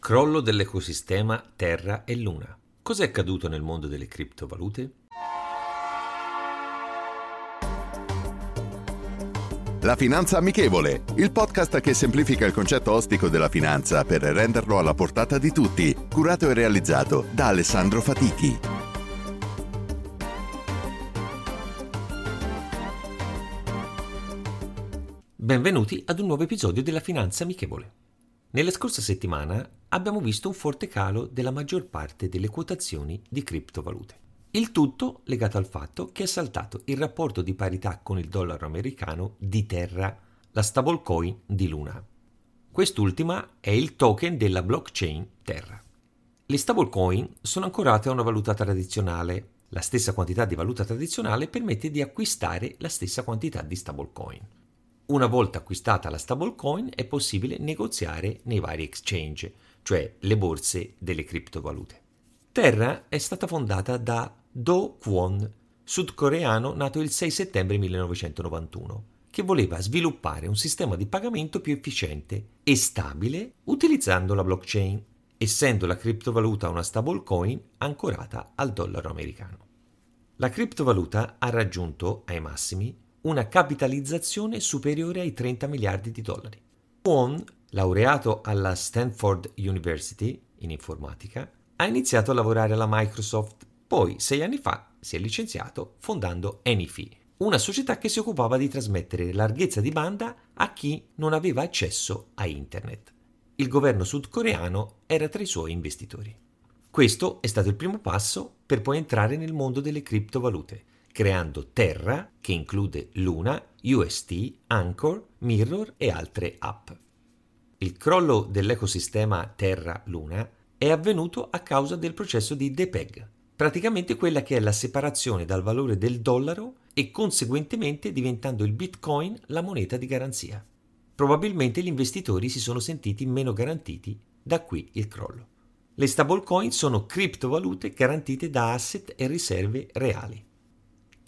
Crollo dell'ecosistema Terra e Luna. Cos'è accaduto nel mondo delle criptovalute? La Finanza Amichevole, il podcast che semplifica il concetto ostico della finanza per renderlo alla portata di tutti, curato e realizzato da Alessandro Fatichi. Benvenuti ad un nuovo episodio della Finanza Amichevole. Nella scorsa settimana abbiamo visto un forte calo della maggior parte delle quotazioni di criptovalute. Il tutto legato al fatto che è saltato il rapporto di parità con il dollaro americano di Terra, la stablecoin di Luna. Quest'ultima è il token della blockchain Terra. Le stablecoin sono ancorate a una valuta tradizionale. La stessa quantità di valuta tradizionale permette di acquistare la stessa quantità di stablecoin. Una volta acquistata la stablecoin è possibile negoziare nei vari exchange, cioè le borse delle criptovalute. Terra è stata fondata da Do Kwon, sudcoreano nato il 6 settembre 1991, che voleva sviluppare un sistema di pagamento più efficiente e stabile utilizzando la blockchain, essendo la criptovaluta una stablecoin ancorata al dollaro americano. La criptovaluta ha raggiunto, ai massimi, una capitalizzazione superiore ai 30 miliardi di dollari. Kwon, laureato alla Stanford University in informatica, ha iniziato a lavorare alla Microsoft, poi sei anni fa si è licenziato fondando Anyfy, una società che si occupava di trasmettere larghezza di banda a chi non aveva accesso a Internet. Il governo sudcoreano era tra i suoi investitori. Questo è stato il primo passo per poi entrare nel mondo delle criptovalute creando Terra, che include Luna, UST, Anchor, Mirror e altre app. Il crollo dell'ecosistema Terra-Luna è avvenuto a causa del processo di DPEG, praticamente quella che è la separazione dal valore del dollaro e conseguentemente diventando il Bitcoin la moneta di garanzia. Probabilmente gli investitori si sono sentiti meno garantiti, da qui il crollo. Le stablecoin sono criptovalute garantite da asset e riserve reali.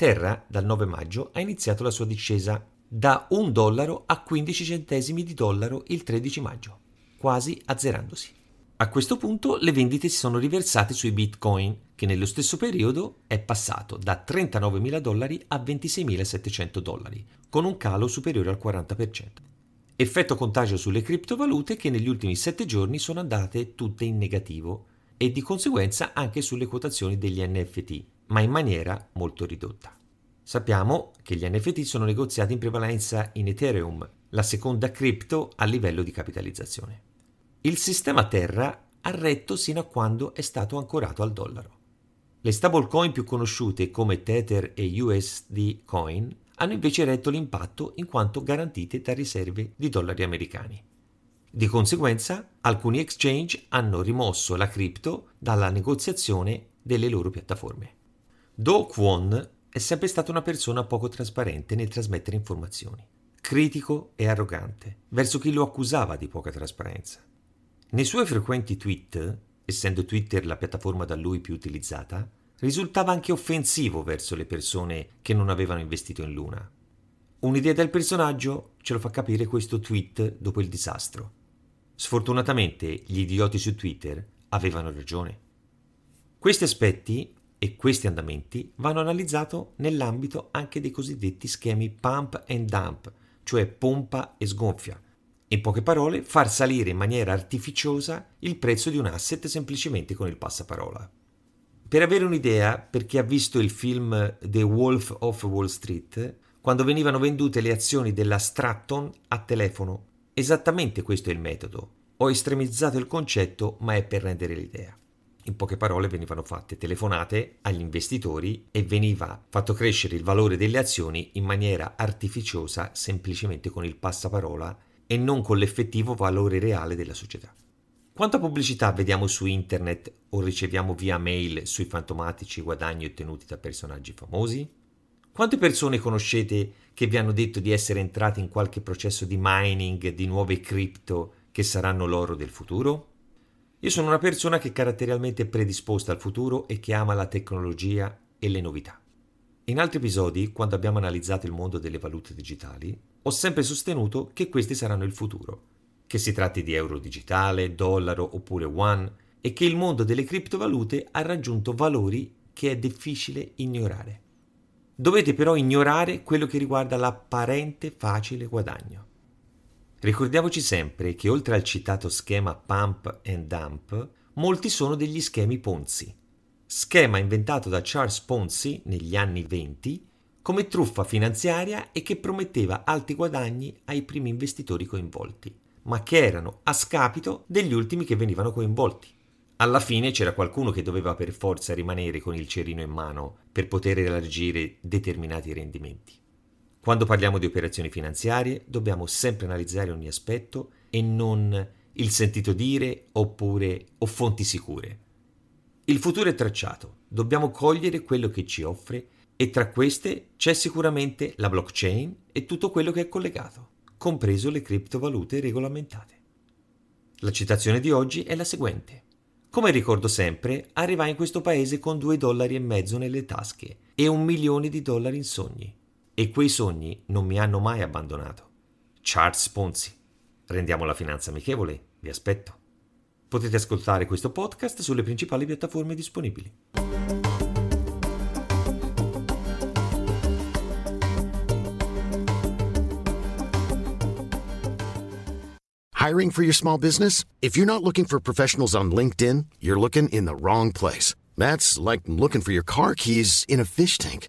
Terra, dal 9 maggio, ha iniziato la sua discesa da 1 dollaro a 15 centesimi di dollaro il 13 maggio, quasi azzerandosi. A questo punto le vendite si sono riversate sui bitcoin, che nello stesso periodo è passato da 39.000 dollari a 26.700 dollari, con un calo superiore al 40%. Effetto contagio sulle criptovalute che negli ultimi 7 giorni sono andate tutte in negativo e di conseguenza anche sulle quotazioni degli NFT, ma in maniera molto ridotta. Sappiamo che gli NFT sono negoziati in prevalenza in Ethereum, la seconda cripto a livello di capitalizzazione. Il sistema Terra ha retto sino a quando è stato ancorato al dollaro. Le stablecoin più conosciute come Tether e USD Coin hanno invece retto l'impatto in quanto garantite da riserve di dollari americani. Di conseguenza, alcuni exchange hanno rimosso la cripto dalla negoziazione delle loro piattaforme. Do Kwon è sempre stata una persona poco trasparente nel trasmettere informazioni, critico e arrogante verso chi lo accusava di poca trasparenza. Nei suoi frequenti tweet, essendo Twitter la piattaforma da lui più utilizzata, risultava anche offensivo verso le persone che non avevano investito in Luna. Un'idea del personaggio ce lo fa capire questo tweet dopo il disastro. Sfortunatamente gli idioti su Twitter avevano ragione. Questi aspetti e questi andamenti vanno analizzati nell'ambito anche dei cosiddetti schemi pump and dump, cioè pompa e sgonfia. In poche parole, far salire in maniera artificiosa il prezzo di un asset semplicemente con il passaparola. Per avere un'idea, per chi ha visto il film The Wolf of Wall Street, quando venivano vendute le azioni della Stratton a telefono, esattamente questo è il metodo. Ho estremizzato il concetto, ma è per rendere l'idea. In poche parole venivano fatte telefonate agli investitori e veniva fatto crescere il valore delle azioni in maniera artificiosa semplicemente con il passaparola e non con l'effettivo valore reale della società. Quanta pubblicità vediamo su internet o riceviamo via mail sui fantomatici guadagni ottenuti da personaggi famosi? Quante persone conoscete che vi hanno detto di essere entrati in qualche processo di mining di nuove cripto che saranno l'oro del futuro? Io sono una persona che è caratterialmente predisposta al futuro e che ama la tecnologia e le novità. In altri episodi, quando abbiamo analizzato il mondo delle valute digitali, ho sempre sostenuto che questi saranno il futuro, che si tratti di euro digitale, dollaro oppure one, e che il mondo delle criptovalute ha raggiunto valori che è difficile ignorare. Dovete però ignorare quello che riguarda l'apparente facile guadagno. Ricordiamoci sempre che oltre al citato schema pump and dump, molti sono degli schemi Ponzi. Schema inventato da Charles Ponzi negli anni 20 come truffa finanziaria e che prometteva alti guadagni ai primi investitori coinvolti, ma che erano a scapito degli ultimi che venivano coinvolti. Alla fine c'era qualcuno che doveva per forza rimanere con il cerino in mano per poter elargire determinati rendimenti. Quando parliamo di operazioni finanziarie dobbiamo sempre analizzare ogni aspetto e non il sentito dire oppure o fonti sicure. Il futuro è tracciato, dobbiamo cogliere quello che ci offre e tra queste c'è sicuramente la blockchain e tutto quello che è collegato, compreso le criptovalute regolamentate. La citazione di oggi è la seguente. Come ricordo sempre, arrivai in questo paese con due dollari e mezzo nelle tasche e un milione di dollari in sogni e quei sogni non mi hanno mai abbandonato. Charles Ponzi. Rendiamo la finanza amichevole, vi aspetto. Potete ascoltare questo podcast sulle principali piattaforme disponibili. Hiring for your small business? If you're not looking for professionals on LinkedIn, you're looking in the wrong place. That's like looking for your car keys in a fish tank.